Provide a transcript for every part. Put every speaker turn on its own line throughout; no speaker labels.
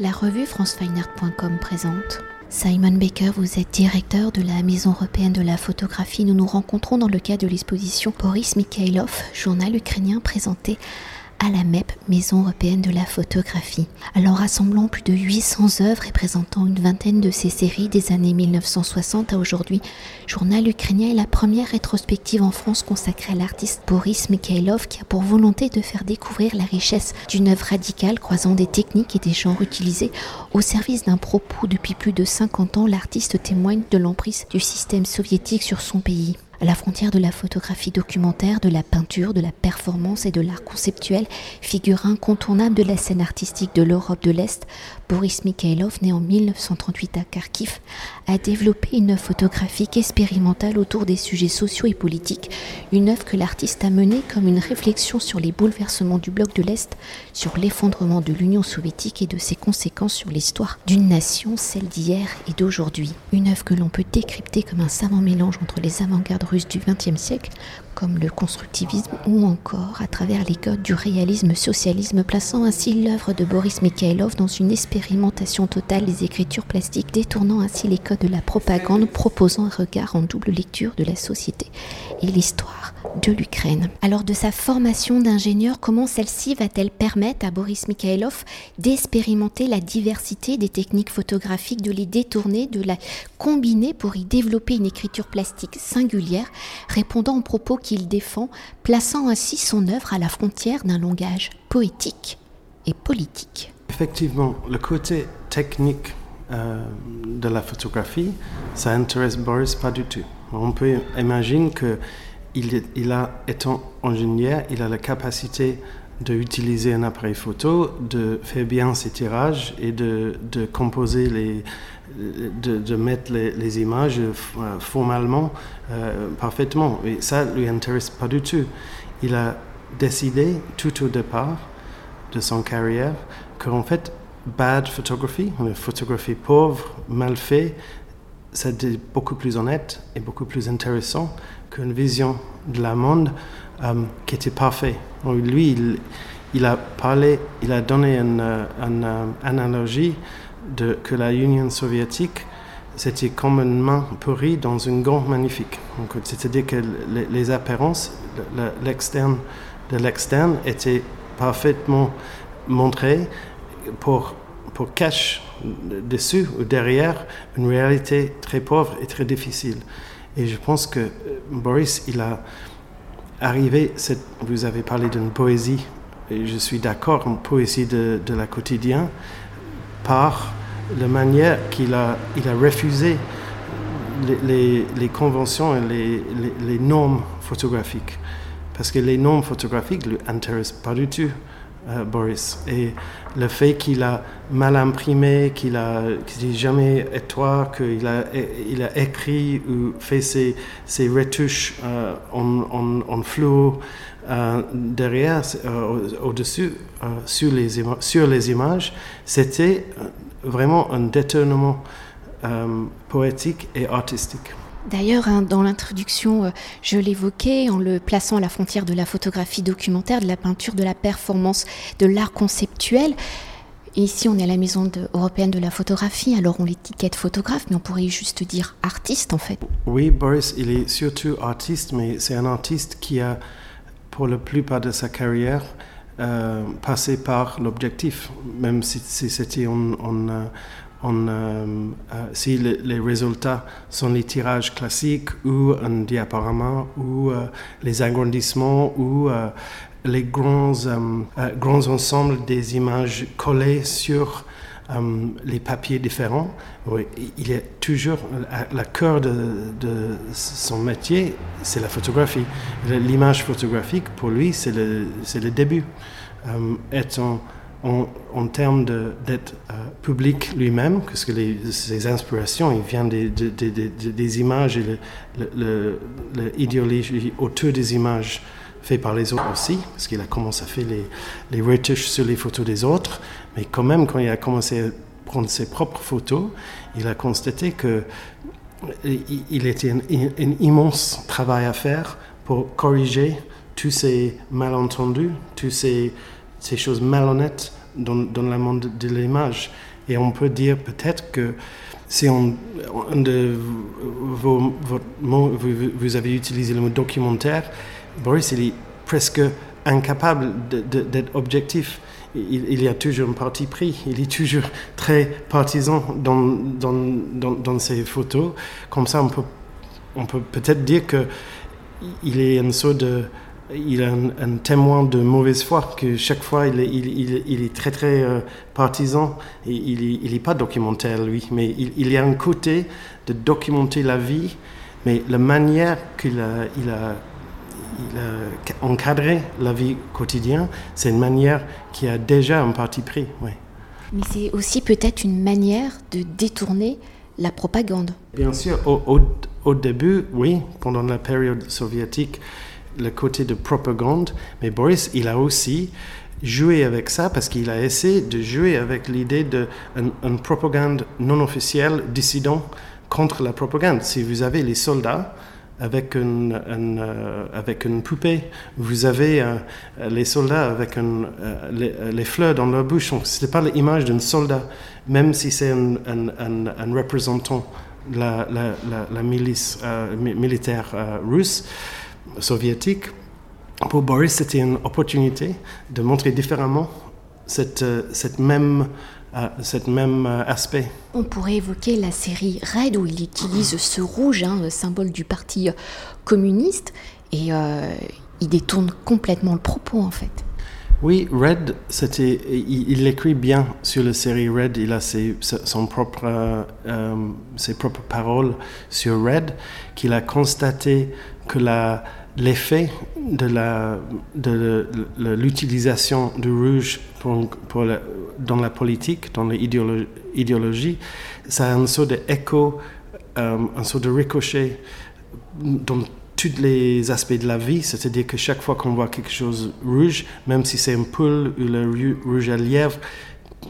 La revue francefineart.com présente. Simon Baker, vous êtes directeur de la Maison européenne de la photographie. Nous nous rencontrons dans le cadre de l'exposition Boris Mikhailov, journal ukrainien présenté à la MEP, Maison européenne de la photographie. Alors rassemblant plus de 800 œuvres et présentant une vingtaine de ces séries des années 1960 à aujourd'hui, Journal ukrainien est la première rétrospective en France consacrée à l'artiste Boris Mikhailov qui a pour volonté de faire découvrir la richesse d'une œuvre radicale croisant des techniques et des genres utilisés au service d'un propos. Depuis plus de 50 ans, l'artiste témoigne de l'emprise du système soviétique sur son pays. À la frontière de la photographie documentaire, de la peinture, de la performance et de l'art conceptuel, figure incontournable de la scène artistique de l'Europe de l'Est, Boris Mikhailov, né en 1938 à Kharkiv, a développé une œuvre photographique expérimentale autour des sujets sociaux et politiques, une œuvre que l'artiste a menée comme une réflexion sur les bouleversements du bloc de l'Est, sur l'effondrement de l'Union soviétique et de ses conséquences sur l'histoire d'une nation, celle d'hier et d'aujourd'hui. Une œuvre que l'on peut décrypter comme un savant mélange entre les avant-gardes russes du XXe siècle, comme le constructivisme ou encore à travers les codes du réalisme socialisme, plaçant ainsi l'œuvre de Boris Mikhailov dans une expérimentation totale des écritures plastiques, détournant ainsi les codes de la propagande, proposant un regard en double lecture de la société et l'histoire de l'Ukraine. Alors de sa formation d'ingénieur, comment celle-ci va-t-elle permettre à Boris Mikhailov d'expérimenter la diversité des techniques photographiques, de les détourner, de la combiner pour y développer une écriture plastique singulière, répondant aux propos qu'il défend, plaçant ainsi son œuvre à la frontière d'un langage poétique et politique.
Effectivement, le côté technique euh, de la photographie, ça intéresse Boris pas du tout. On peut imaginer que il, il a, étant ingénieur, il a la capacité d'utiliser un appareil photo, de faire bien ses tirages et de, de composer les, de, de mettre les, images euh, formellement euh, parfaitement. Et ça ne lui intéresse pas du tout. Il a décidé tout au départ de son carrière qu'en fait, bad photography, une photographie pauvre, mal faite, c'était beaucoup plus honnête et beaucoup plus intéressant qu'une vision de la monde qui était parfaite. Lui, il, a parlé, il a donné une, une, une analogie de, que la Union soviétique, c'était comme une main pourrie dans une gant magnifique. C'est-à-dire que les, apparences, l'externe de l'externe était parfaitement montré pour, pour cacher dessus ou derrière une réalité très pauvre et très difficile. Et je pense que euh, Boris, il a arrivé, vous avez parlé d'une poésie, et je suis d'accord, une poésie de, de la quotidien, par la manière qu'il a, il a refusé les, les, conventions et les, les, normes photographiques. Parce que les normes photographiques ne l'intéressent pas du tout. Euh, Boris. Et le fait qu'il a mal imprimé, qu'il a qu jamais étoile, qu'il a, écrit ou fait ses, retouches euh, en, en, euh, derrière, au-dessus, sur, les sur les images, c'était vraiment un détournement poétique et artistique.
D'ailleurs, hein, dans l'introduction, euh, je l'évoquais en le plaçant à la frontière de la photographie documentaire, de la peinture, de la performance, de l'art conceptuel. Ici, on est à la Maison européenne de la photographie, alors on l'étiquette photographe, mais on pourrait juste dire artiste en fait.
Oui, Boris, il est surtout artiste, mais c'est un artiste qui a, pour la plupart de sa carrière, euh, passé par l'objectif, même si, c'était en, en, euh, en, euh, euh, si le, les résultats sont les tirages classiques ou un diaporama ou euh, les agrandissements ou euh, les grands, euh, euh, grands ensembles des images collées sur euh, les papiers différents. Il est toujours la cœur de, son métier, c'est la photographie. L'image photographique, pour lui, c'est le, le début. Euh, en, termes d'être euh, public lui-même, parce que ses inspirations, ils viennent des, images et l'idéologie autour des images fait par les autres aussi, parce qu'il a commencé à faire les, retouches sur les photos des autres, mais quand même, quand il a commencé à prendre ses propres photos, il a constaté que il était un, un immense travail à faire pour corriger tous ces malentendus, tous ces, ces choses malhonnêtes dans, dans le monde de l'image. Et on peut dire peut-être que si on, mots, vous, avez utilisé le mot documentaire, Boris, il est presque incapable d'être objectif. Il, y a toujours un parti pris, il est toujours très partisan dans, dans, dans, dans ses photos. Comme ça, on peut, on peut peut-être dire qu'il est une sorte de il est un, témoin de mauvaise foi, que chaque fois il est, il, il, est très très euh, partisan, et il n'est pas documentaire lui, mais il, y a un côté de documenter la vie, mais la manière qu'il a, il a, a encadré la vie quotidienne, c'est une manière qui a déjà un parti pris. Oui.
Mais c'est aussi peut-être une manière de détourner la propagande.
Bien sûr, au, au, au début, oui, pendant la période soviétique, le côté de propagande, mais Boris, il a aussi joué avec ça parce qu'il a essayé de jouer avec l'idée d'une un propagande non officielle dissident contre la propagande. Si vous avez les soldats avec une, euh, avec une poupée, vous avez euh, les soldats avec euh, les, fleurs dans leur bouche. Ce n'est pas l'image d'un soldat, même si c'est un, représentant de la, milice militaire russe soviétique, pour Boris, c'était une opportunité de montrer différemment cette, euh, cette même, euh, même euh, aspect.
On pourrait évoquer la série Red où il utilise ce rouge, hein, symbole du parti communiste, et il détourne complètement le propos en fait.
Oui, Red, il, écrit bien sur la série Red. Il a ses, son propre, ses propres paroles sur Red, qu'il a constaté que la, l'effet de, la, l'utilisation du rouge dans la politique, dans l'idéologie, ça a un sort d'écho, euh, un sort de ricochet dans tous les aspects de la vie, c'est-à-dire que chaque fois qu'on voit quelque chose rouge, même si c'est un poule ou le rouge à lièvre,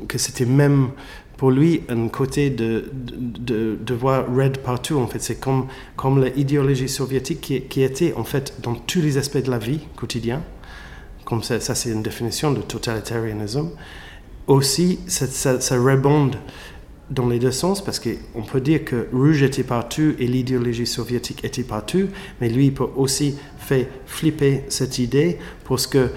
que c'était même pour lui un côté de, de, voir red partout. En fait, c'est comme, comme l'idéologie soviétique qui, était en fait dans tous les aspects de la vie quotidienne. Comme ça, c'est une définition de totalitarisme. Aussi, ça, ça, ça rebonde dans les deux sens parce qu'on peut dire que rouge était partout et l'idéologie soviétique était partout, mais lui peut aussi faire flipper cette idée parce que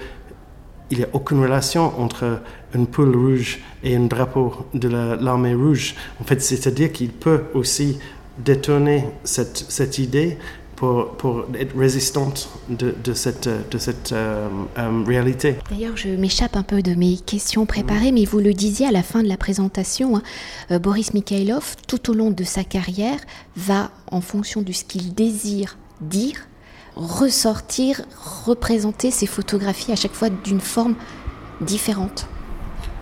il n'y a aucune relation entre une poule rouge et un drapeau de l'armée rouge. En fait, c'est-à-dire qu'il peut aussi détourner cette idée pour, pour, être résistante de, de cette, de cette euh, euh, réalité.
D'ailleurs, je m'échappe un peu de mes questions préparées, mais vous le disiez à la fin de la présentation, hein, euh, Boris Mikhailov, tout au long de sa carrière, va, en fonction de ce qu'il désire dire, ressortir, représenter ses photographies à chaque fois d'une forme différente.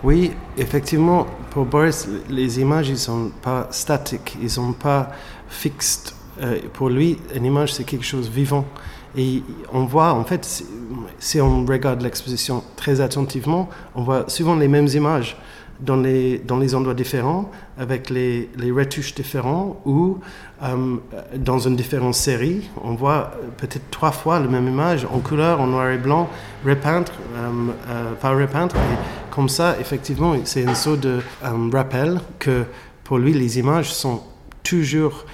Oui, effectivement, pour Boris, les images, ils ne sont pas statiques, ils ne sont pas fixes. Euh, pour lui, une image, c'est quelque chose de vivant. Et on voit, en fait, si on regarde l'exposition très attentivement, on voit souvent les mêmes images dans les, dans les endroits différents, avec les, les retouches différents, ou euh, dans une différente série, on voit peut-être trois fois la même image, en couleur, en noir et blanc, repeinte, euh, par repeinte. Et comme ça, effectivement, c'est une sorte de rappel que pour lui, les images sont toujours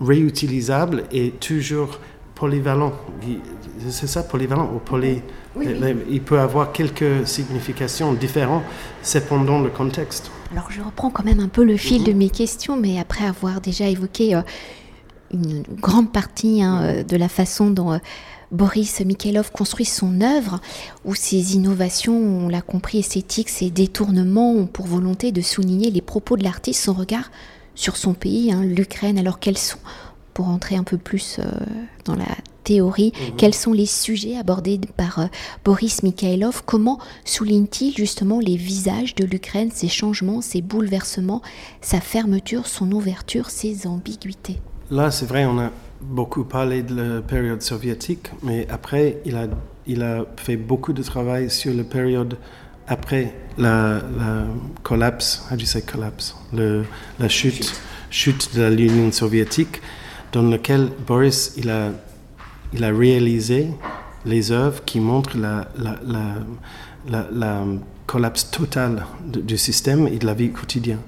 réutilisables et toujours polyvalents. C'est ça, polyvalent ou poly... Il peut avoir quelques significations différentes cependant le contexte.
Alors je reprends quand même un peu le fil de mhm. mes questions, mais après avoir déjà évoqué euh, une grande partie hein, euh, de la façon dont euh, Boris Mikhailov construit son œuvre, où ses innovations, on l'a compris, esthétiques, ses détournements ont pour volonté de souligner les propos de l'artiste, son regard sur son pays, hein, l'Ukraine, alors qu'elles sont, pour entrer un peu plus dans la théorie, mhm. quels sont les sujets abordés par euh, Boris Mikhailov, comment souligne-t-il justement les visages de l'Ukraine, ses changements, ses bouleversements, sa fermeture, son ouverture, ses ambiguïtés?
Là, c'est vrai, on a beaucoup parlé de la période soviétique, mais après, il a, il a fait beaucoup de travail sur la période après la, collapse, how do you say collapse, le, la chute, chute de l'Union soviétique, dans laquelle Boris il a il a réalisé les œuvres qui montrent la, la, la, collapse total du système et de la vie quotidienne.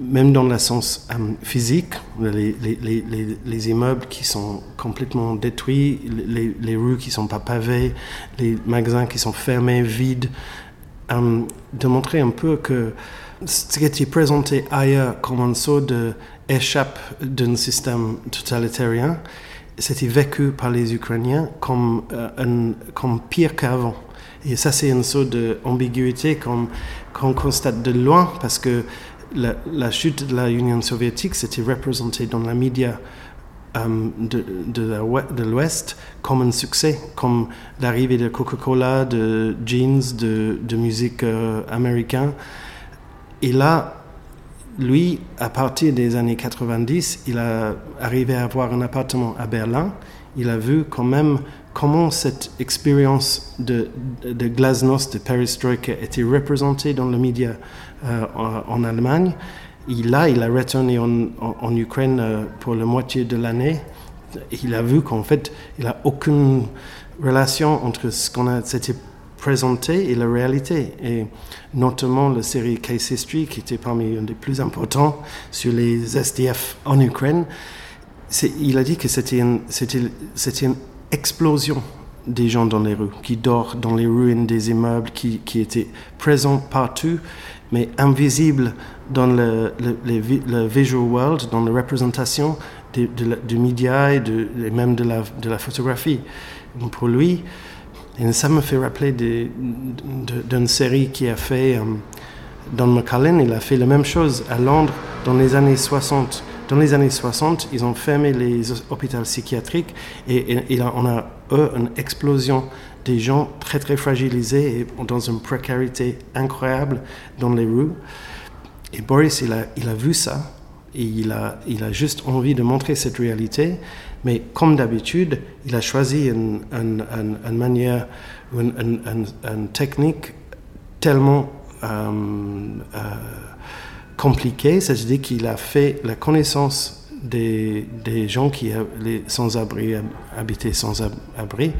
Même dans le sens euh, physique, les, les, les, les, immeubles qui sont complètement détruits, les, rues qui ne sont pas pavées, les magasins qui sont fermés, vides, euh, de montrer un peu que ce qui était présenté ailleurs comme un saut d'échappe d'un système totalitarien, c'était vécu par les Ukrainiens comme, euh, un, comme pire qu'avant. Et ça, c'est une sorte d'ambiguïté qu'on constate de loin parce que la, la, chute de la Union soviétique, c'était représenté dans la média euh, de, de l'Ouest comme un succès, comme l'arrivée de Coca-Cola, de jeans, de, de musique euh, américaine. Et là, lui, à partir des années 90, il a arrivé à avoir un appartement à Berlin. Il a vu quand même comment cette expérience de, de glasnost, de perestroika, était représentée dans le média euh, en, Allemagne. Et là, il a retourné en, en, Ukraine euh, pour la moitié de l'année. Il a vu qu'en fait, il n'a aucune relation entre ce qu'on a s'était présenté et la réalité. Et notamment la série Case History, qui était parmi les plus importants sur les SDF en Ukraine. Il a dit que c'était une, une explosion des gens dans les rues, qui dorment dans les ruines des immeubles, qui, qui étaient présents partout, mais invisibles dans le, le, visual world, dans la représentation du média et, de, même de la, de la photographie. pour lui, et ça me fait rappeler d'une série qui a fait euh, Don McCullen, il a fait la même chose à Londres dans les années 60. Dans les années 60, ils ont fermé les hôpitaux psychiatriques et, on a eu une explosion des gens très très fragilisés et dans une précarité incroyable dans les rues. Et Boris, il a, il a vu ça et il a, il a juste envie de montrer cette réalité. Mais comme d'habitude, il a choisi une, une, une, manière, une, technique tellement euh, euh, compliquée, c'est-à-dire qu'il a fait la connaissance des, des gens qui les sans-abri, habitaient sans-abri.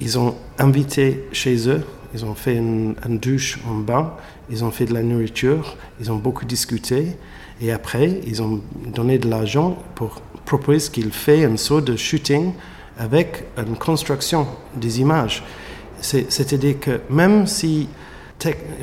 Ils ont invité chez eux, ils ont fait une, une douche, un bain, ils ont fait de la nourriture, ils ont beaucoup discuté. Et après, ils ont donné de l'argent pour propose qu'il fait un saut de shooting avec une construction des images. C'est-à-dire que même si,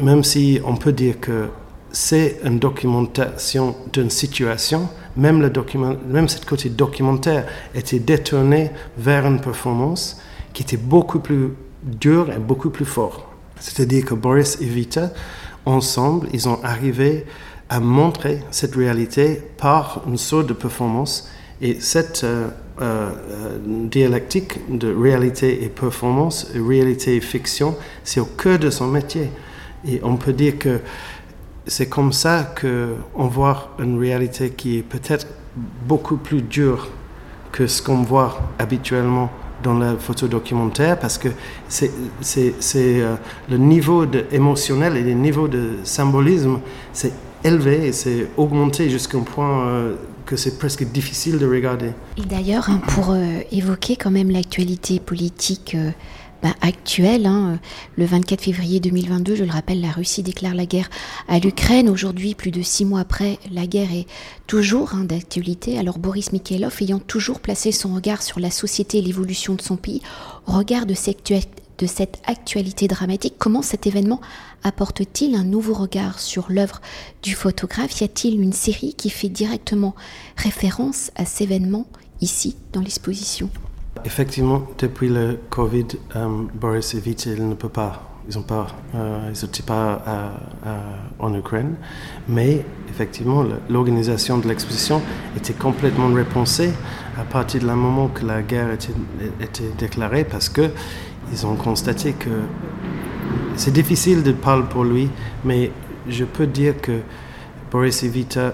même si on peut dire que c'est une documentation d'une situation, même, le document, même ce côté documentaire était détourné vers une performance qui était beaucoup plus dure et beaucoup plus forte. C'est-à-dire que Boris et Vita, ensemble, ils ont arrivé à montrer cette réalité par une sorte de performance et cette euh, euh, dialectique de réalité et performance, réalité et fiction, c'est au cœur de son métier. Et on peut dire que c'est comme ça qu'on voit une réalité qui est peut-être beaucoup plus dure que ce qu'on voit habituellement dans la photo documentaire parce que c'est euh, le niveau émotionnel et le niveau de symbolisme, c'est élevé et c'est augmenté jusqu'à un point que c'est presque difficile de regarder.
Et d'ailleurs, pour euh, évoquer quand même l'actualité politique euh, actuelle, hein, le 24 février 2022, je le rappelle, la Russie déclare la guerre à l'Ukraine. Aujourd'hui, plus de six mois après, la guerre est toujours hein, d'actualité. Alors Boris Mikhailov, ayant toujours placé son regard sur la société et l'évolution de son pays, au regard de cette de cette actualité dramatique, comment cet événement apporte-t-il un nouveau regard sur l'œuvre du photographe? Y a-t-il une série qui fait directement référence à cet événement ici dans l'exposition?
Effectivement, depuis le Covid, euh, Boris et Vite, ne peut pas. Ils n'étaient pas, euh, pas en Ukraine, mais effectivement, l'organisation de l'exposition était complètement repensée à partir de la moment que la guerre était, était déclarée, parce que ils ont constaté que c'est difficile de parler pour lui, mais je peux dire que Boris et Vita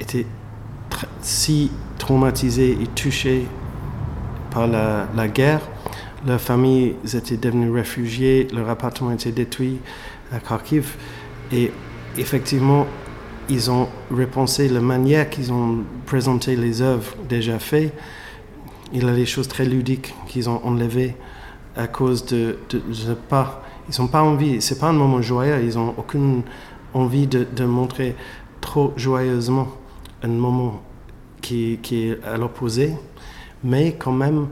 étaient si traumatisés et touchés par la, guerre. Leurs familles étaient devenues réfugiées, leur appartement était détruit à Kharkiv. Et effectivement, ils ont repensé la manière qu'ils ont présenté les œuvres déjà faites. Il y a des choses très ludiques qu'ils ont enlevées à cause de, ne pas ils n'ont pas envie, c'est pas un moment joyeux, ils n'ont aucune envie de, de, montrer trop joyeusement un moment qui est à l'opposé, mais quand même,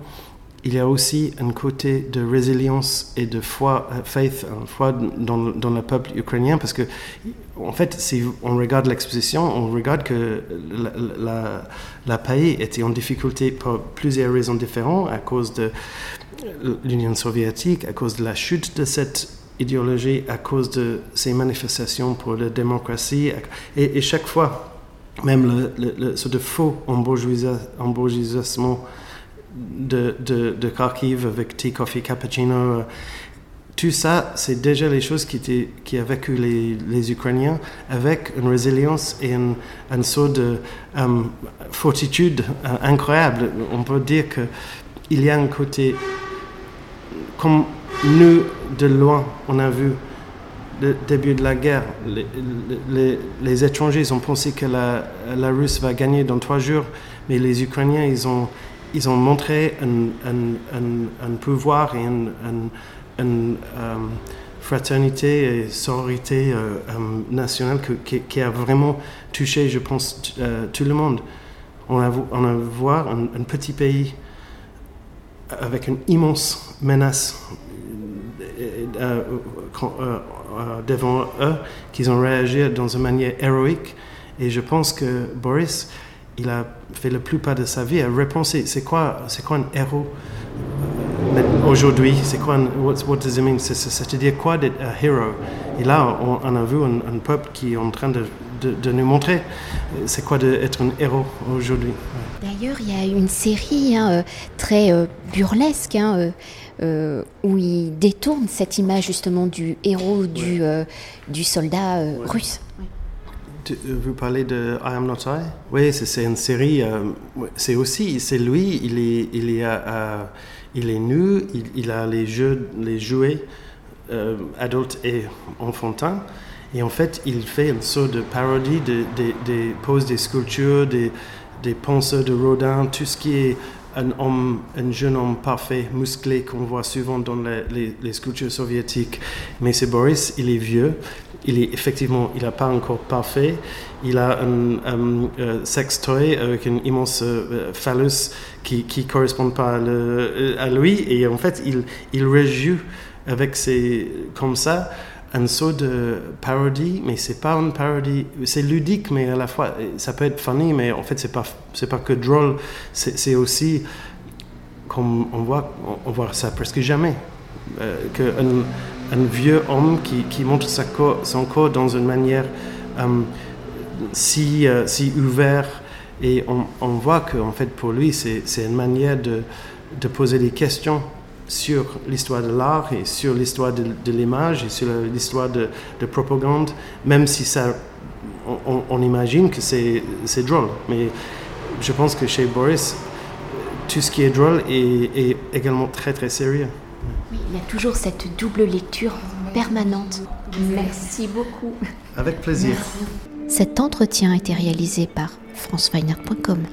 il y a aussi un côté de résilience et de foi, euh, faith, foi dans, le peuple ukrainien, parce que, en fait, si on regarde l'exposition, on regarde que la, la, pays était en difficulté pour plusieurs raisons différentes, à cause de l'Union soviétique, à cause de la chute de cette idéologie, à cause de ces manifestations pour la démocratie, et chaque fois, même le, ce faux embourgeoisement de, de, Kharkiv avec tea, coffee, cappuccino. Euh, tout ça, c'est déjà les choses qui, étaient, qui a vécu les, les, Ukrainiens avec une résilience et un, un saut de um, fortitude uh, incroyable. On peut dire qu'il y a un côté, comme nous, de loin, on a vu le début de la guerre, les, étrangers ont pensé que la, la Russe va gagner dans trois jours, mais les Ukrainiens, ils ont ils ont montré un, un, un, pouvoir et une um, fraternité et sororité euh, um, nationale que, qui, a vraiment touché, je pense, euh, tout le monde. On a, on a voir un, petit pays avec une immense menace euh, devant eux, qu'ils ont réagi dans une manière héroïque. Et je pense que Boris, il a fait la plupart de sa vie à repenser. C'est quoi, c'est quoi un héros euh, aujourd'hui C'est quoi un, what, does it mean? C'est-à-dire quoi d'être héros? Et là, on, a vu un, peuple qui est en train de, de, de nous montrer euh, c'est quoi d'être un héros aujourd'hui?
D'ailleurs, il y a une série hein, euh, très euh, burlesque hein, euh, où il détourne cette image justement du héros, du, ouais. du soldat ouais. russe.
Vous parlez de I Am Not I? Oui, c'est une série. Euh, c'est aussi, c'est lui. Il est, il est, euh, il est nu. Il, il, a les jeux, les jouets euh, adultes et enfantins. Et en fait, il fait une sorte de parodie de, de, des poses des sculptures, des, des penseurs de Rodin, tout ce qui est un homme, un jeune homme parfait, musclé qu'on voit souvent dans les, sculptures soviétiques. Mais c'est Boris, il est vieux, il est effectivement, il n'a pas encore parfait. Il a un, un, un sextoy avec un immense uh, phallus qui qui correspond pas à, lui et en fait il il rejoue avec ces comme ça un saut de parodie, mais c'est pas une parodie, c'est ludique, mais à la fois ça peut être funny, mais en fait c'est pas c'est pas que drôle, c'est aussi comme on voit on voit ça presque jamais euh, que un, un vieux homme qui, qui montre sa co son corps dans une manière um, si, uh, si ouverte. Et on, on voit que en fait pour lui c'est une manière de, de poser des questions sur l'histoire de l'art et sur l'histoire de, de l'image et sur l'histoire de, de propagande même si ça on, on imagine que c'est drôle mais je pense que chez Boris tout ce qui est drôle est, est également très très sérieux
oui, il y a toujours cette double lecture permanente. Merci beaucoup.
Avec plaisir.
Merci. Cet entretien a été réalisé par franceweiner.com.